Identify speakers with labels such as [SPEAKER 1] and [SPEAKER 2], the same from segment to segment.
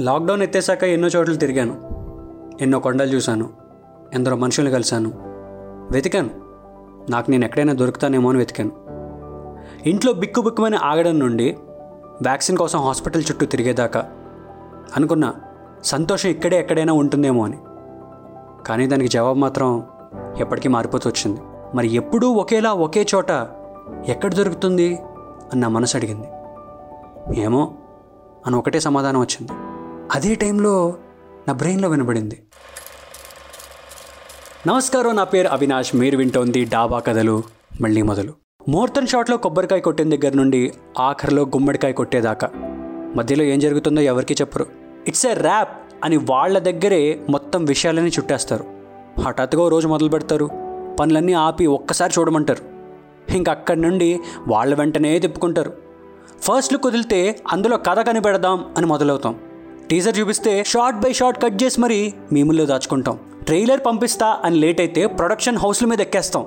[SPEAKER 1] Lockdown ఎత్తేసాక ఎన్నో చోట్ల తిరిగాను. ఎన్నో కొండలు చూశాను. ఎందరో మనుషుల్ని కలిశాను. వెతికాను. నాకు నేను ఎక్కడైనా దొరుకుతానేమో అని వెతికాను. ఇంట్లో బిక్కు బిక్కుమని ఆగడం నుండి వ్యాక్సిన్ కోసం హాస్పిటల్ చుట్టూ తిరిగేదాకా అనుకున్నా సంతోషం ఇక్కడే ఎక్కడైనా ఉంటుందేమో అని. కానీ దానికి జవాబు మాత్రం ఎప్పటికీ మారిపోతూ వచ్చింది. మరి ఎప్పుడూ ఒకేలా ఒకే చోట ఎక్కడ దొరుకుతుంది అని నా మనసు అడిగింది. ఏమో అని ఒకటే సమాధానం వచ్చింది. అదే టైంలో నా బ్రెయిన్లో వినబడింది. నమస్కారం నా పేరు అవినాష్. మీరు వింటోంది డాబా కథలు మళ్ళీ మొదలు. ముహూర్తం షాట్లో కొబ్బరికాయ కొట్టిన దగ్గర నుండి ఆఖరిలో గుమ్మడికాయ కొట్టేదాకా. మధ్యలో ఏం జరుగుతుందో ఎవరికి చెప్పరు. ఇట్స్ ఎ ర్యాప్ అని వాళ్ళ దగ్గరే మొత్తం విషయాలని చుట్టేస్తారు. హఠాత్తుగా రోజు మొదలు పెడతారు. పనులన్నీ ఆపి ఒక్కసారి చూడమంటారు. ఇంక అక్కడి నుండి వాళ్ళ వెంటనే తిప్పుకుంటారు. ఫస్ట్ లుక్ అందులో కథ కనిపెడదాం అని మొదలవుతాం. టీజర్ చూపిస్తే షార్ట్ బై షార్ట్ కట్ చేసి మరీ మీముల్లో దాచుకుంటాం. ట్రైలర్ పంపిస్తా అని లేట్ అయితే ప్రొడక్షన్ హౌస్ల మీద ఎక్కేస్తాం.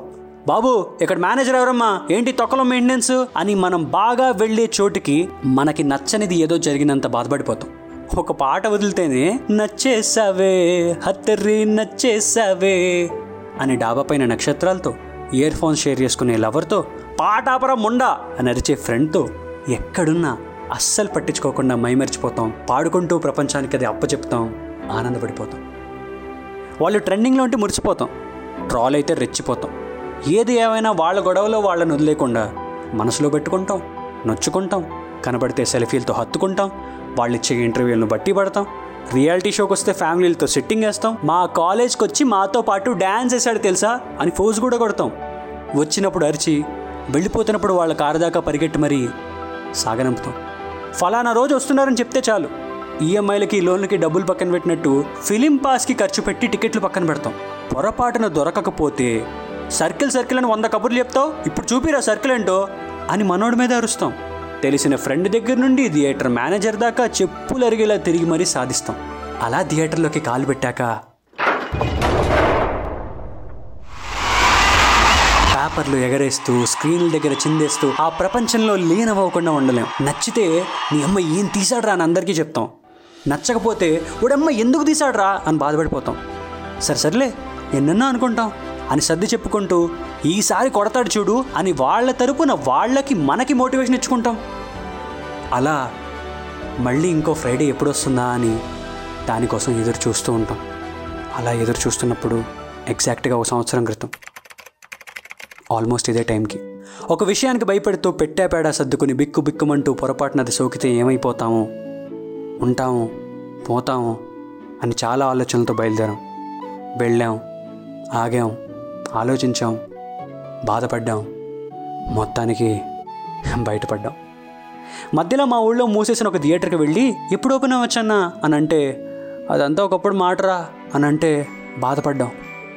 [SPEAKER 1] బాబు ఇక్కడ మేనేజర్ ఎవరమ్మా? ఏంటి తొక్కలో మెయింటెనెన్స్ అని మనం బాగా వెళ్ళే చోటుకి మనకి నచ్చనిది ఏదో జరిగినంత బాధపడిపోతాం. ఒక పాట వదిలితేనే నచ్చేసావే హత్తర్రి నచ్చేసావే అని డాబా పైన నక్షత్రాలతో ఇయర్ ఫోన్స్ షేర్ చేసుకునే లవర్తో పాటాపరా ముండా అని అరిచే ఫ్రెండ్తో ఎక్కడున్నా అస్సలు పట్టించుకోకుండా మైమరిచిపోతాం. పాడుకుంటూ ప్రపంచానికి అది అప్పచెప్తాం ఆనందపడిపోతాం. వాళ్ళు ట్రెండింగ్లో ఉంటే మురిసిపోతాం. ట్రాల్ అయితే రెచ్చిపోతాం. ఏది ఏమైనా వాళ్ళ గొడవలో వాళ్ళని వదిలేకుండా మనసులో పెట్టుకుంటాం నొచ్చుకుంటాం కనబడితే సెల్ఫీలతో హత్తుకుంటాం వాళ్ళు ఇచ్చే ఇంటర్వ్యూలను బట్టి పడతాం రియాలిటీ షోకి వస్తే ఫ్యామిలీలతో సిట్టింగ్ వేస్తాం మా కాలేజ్కి వచ్చి మాతో పాటు డ్యాన్స్ వేసాడు తెలుసా? అని ఫోజ్ కూడా కొడతాం. వచ్చినప్పుడు అరిచి వెళ్ళిపోతున్నప్పుడు వాళ్ళ కారు దాకా పరిగెట్టి మరీ సాగనంపుతాం. ఫలానా రోజు వస్తున్నారని చెప్తే చాలు. ఈఎంఐలకి లోన్లకి డబ్బులు పక్కన పెట్టినట్టు ఫిలిం పాస్కి ఖర్చు పెట్టి టికెట్లు పక్కన పెడతాం. పొరపాటున దొరకకపోతే సర్కిల్ సర్కిల్ అని వంద కబుర్లు చెప్తావు? ఇప్పుడు చూపిరా సర్కిల్ ఏంటో అని మనోడి మీద అరుస్తాం. తెలిసిన ఫ్రెండ్ దగ్గర నుండి థియేటర్ మేనేజర్ దాకా చెప్పులు అరిగేలా తిరిగి మరీ సాధిస్తాం. అలా థియేటర్లోకి కాలు పెట్టాక పేపర్లు ఎగరేస్తూ స్క్రీన్ల దగ్గర చిందేస్తూ ఆ ప్రపంచంలో లీనమవ్వకుండా ఉండలేం. నచ్చితే నీ అమ్మ ఏం తీసాడ్రా అని అందరికీ చెప్తాం. నచ్చకపోతే ఉడమ్మ ఎందుకు తీసాడ్రా అని బాధపడిపోతాం. సరే సర్లే ఎన్నెన్నో అనుకుంటాం అని సర్ది చెప్పుకుంటూ ఈసారి కొడతాడు చూడు అని వాళ్ళ తరపున వాళ్ళకి మనకి మోటివేషన్ ఇచ్చుకుంటాం. అలా మళ్ళీ ఇంకో ఫ్రైడే ఎప్పుడు వస్తుందా అని దానికోసం ఎదురు చూస్తూ ఉంటాం. అలా ఎదురు చూస్తున్నప్పుడు ఎగ్జాక్ట్గా ఒక సంవత్సరం క్రితం. ఆల్మోస్ట్ ఇదే టైంకి. ఒక విషయానికి భయపడుతూ పెట్టాపేడా సర్దుకుని బిక్కు బిక్కుమంటూ పొరపాటున అది సోకితే ఏమైపోతాము? ఉంటాము పోతాము అని చాలా ఆలోచనలతో బయలుదేరాం. వెళ్ళాం ఆగాం ఆలోచించాం బాధపడ్డాం. మొత్తానికి బయటపడ్డాం. మధ్యలో మా ఊళ్ళో మూసేసిన ఒక థియేటర్కి వెళ్ళి ఎప్పుడు ఓపెన్ అవ్వచ్చన్నా? అని అంటే అదంతా ఒకప్పుడు మాటరా? అని అంటే బాధపడ్డాం.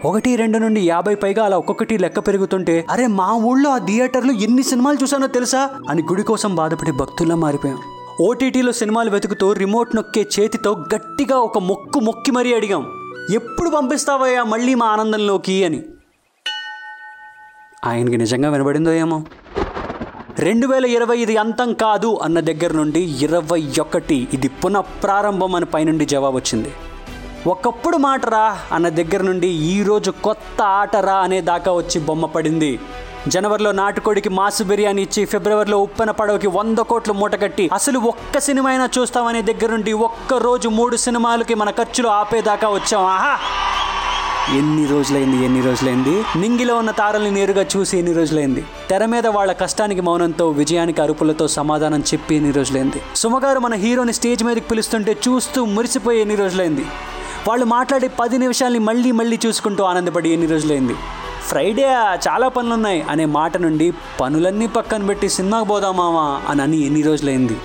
[SPEAKER 1] ఒకటి రెండు నుండి యాభై పైగా అలా ఒక్కొక్కటి లెక్క పెరుగుతుంటే అరే మా ఊళ్ళో ఆ థియేటర్లో ఎన్ని సినిమాలు చూసానో తెలుసా? అని గుడి కోసం బాధపడి భక్తుల్లా మారిపోయాం. ఓటీటీలో సినిమాలు వెతుకుతూ రిమోట్ నొక్కే చేతితో గట్టిగా ఒక మొక్కు మొక్కి మరీ అడిగాం. ఎప్పుడు పంపిస్తావయ్యా మళ్ళీ మా ఆనందంలోకి అని. ఆయనకి నిజంగా వినబడిందో ఏమో. రెండు వేల ఇరవై ఇది అంతం కాదు అన్న దగ్గర నుండి ఇరవై ఒకటి ఇది పునఃప్రారంభం అని పైనుండి జవాబు వచ్చింది ఒకప్పుడు మాటరా అన్న దగ్గర నుండి ఈరోజు కొత్త ఆటరా అనే దాకా వచ్చి బొమ్మ పడింది. జనవరిలో నాటుకోడికి మాసు బిర్యానీ ఇచ్చి ఫిబ్రవరిలో ఉప్పెన పడవకి వంద కోట్లు మూటగట్టి అసలు ఒక్క సినిమా అయినా చూస్తామనే దగ్గర నుండి ఒక్క రోజు మూడు సినిమాలకి మన ఖర్చులు ఆపేదాకా వచ్చాం. ఆహా! ఎన్ని రోజులైంది ఎన్ని రోజులైంది? నింగిలో ఉన్న తారల్ని నేరుగా చూసి ఎన్ని రోజులైంది? తెర మీద వాళ్ళ కష్టానికి మౌనంతో విజయానికి అరుపులతో సమాధానం చెప్పి ఎన్ని రోజులైంది? సుమగారు మన హీరోని స్టేజ్ మీదకి పిలుస్తుంటే చూస్తూ మురిసిపోయి ఎన్ని రోజులైంది? వాళ్ళు మాట్లాడే పది నిమిషాల్ని మళ్ళీ మళ్ళీ చూసుకుంటూ ఆనందపడి ఎన్ని రోజులైంది? ఫ్రైడే చాలా పనులున్నాయి అనే మాట నుండి పనులన్నీ పక్కన పెట్టి సినిమాకి పోదామావా అని అని ఎన్ని రోజులైంది?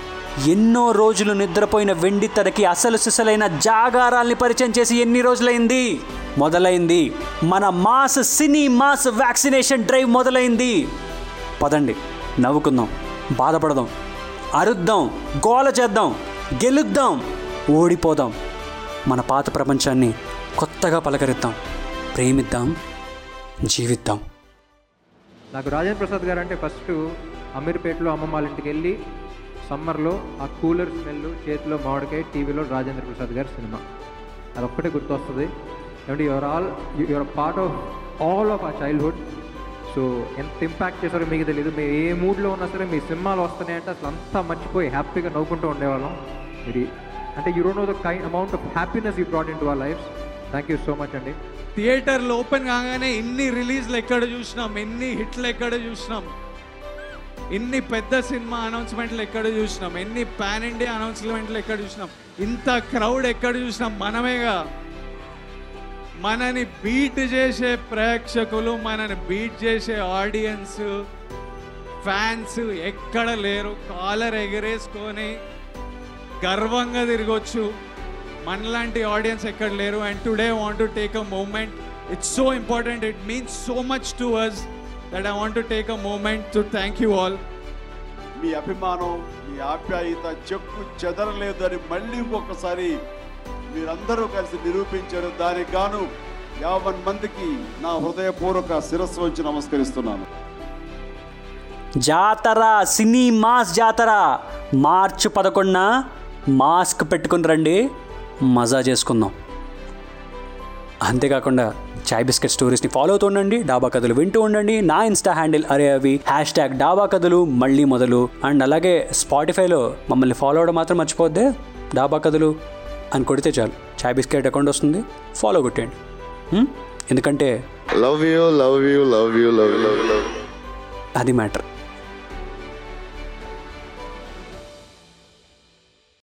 [SPEAKER 1] ఎన్నో రోజులు నిద్రపోయిన వెండి తెరకి అసలు సిసలైన జాగారాల్ని పరిచయం చేసి ఎన్ని రోజులైంది? మొదలైంది. మన mass cine mass vaccination drive మొదలైంది. పదండి నవ్వుకుందాం బాధపడదాం అరుద్దాం గోల చేద్దాం గెలుద్దాం ఓడిపోదాం. మన పాత ప్రపంచాన్ని కొత్తగా పలకరిద్దాం. ప్రేమిద్దాం. జీవిద్దాం.
[SPEAKER 2] నాకు రాజేంద్ర ప్రసాద్ గారు అంటే ఫస్ట్ అమీర్పేటలో అమ్మమ్మ వాళ్ళ ఇంటికి వెళ్ళి సమ్మర్లో ఆ కూలర్ స్మెల్ చేతిలో మామిడికాయ టీవీలో రాజేంద్ర ప్రసాద్ గారి సినిమా. అదొక్కటే గుర్తొస్తుంది. ఏమంటే your all your part of all of a childhood so ఎంత ఇంపాక్ట్ చేశారో మీకు తెలియదు మీరు ఏ మూడ్లో ఉన్నా సరే మీ సినిమాలు వస్తున్నాయంటే అసలు అంతా మర్చిపోయి హ్యాపీగా నవ్వుకుంటూ ఉండేవాళ్ళం. మీరు అంటే you don't know the kind amount of happiness you brought into our life thank you so much అండి
[SPEAKER 3] థియేటర్లు ఓపెన్ కాగానే ఇన్ని రిలీజ్లు ఎక్కడ చూసినాం? ఎన్ని హిట్లు ఎక్కడ చూసినాం? ఇన్ని పెద్ద సినిమా అనౌన్స్మెంట్లు ఎక్కడ చూసినాం? ఎన్ని పాన్ ఇండియా అనౌన్స్మెంట్లు ఎక్కడ చూసినాం? ఇంత క్రౌడ్ ఎక్కడ చూసినాం? మనమేగా. మనని బీట్ చేసే ప్రేక్షకులు మనని బీట్ చేసే ఆడియన్స్ ఫ్యాన్స్ ఎక్కడ లేరు? కాలర్ ఎగరేసుకొని గర్వంగా తిరగొచ్చు. మనలాంటి ఆడియన్స్ ఎక్కడ లేరు. And today want to take a moment it's so important it means so much to us that I want to take a moment to thank you all
[SPEAKER 4] మీ అభిమానం మీ ఆప్యాయత చెక్కు చెదరలేదని మళ్ళీ ఇంకొకసారి మీరందరూ కలిసి నిరూపించారు దానికి గాను యావన్ మందికి నా హృదయపూర్వక శిరస్సు వచ్చి నమస్కరిస్తున్నాను.
[SPEAKER 1] జాతర సినీ మాస్ జాతర మార్చి పదకొండున మాస్క్ పెట్టుకుని రండి మజా చేసుకుందాం. అంతేకాకుండా చాయ్ బిస్కెట్ స్టోరీస్ని ఫాలో అవుతూ ఉండండి డాబా కథలు వింటూ ఉండండి. నా ఇన్స్టా హ్యాండిల్ అరే అవి హ్యాష్ ట్యాగ్ డాబా కథలు మళ్ళీ మొదలు. అండ్ అలాగే స్పాటిఫైలో మమ్మల్ని ఫాలో అవడం మాత్రం మర్చిపోద్దే డాబా కథలు అని కొడితే చాలు. చాయ్ బిస్కెట్ అకౌంట్ వస్తుంది ఫాలో కొట్టేయండి? ఎందుకంటే
[SPEAKER 5] you, love you, love you, love you, love you.
[SPEAKER 1] అది మ్యాటర్.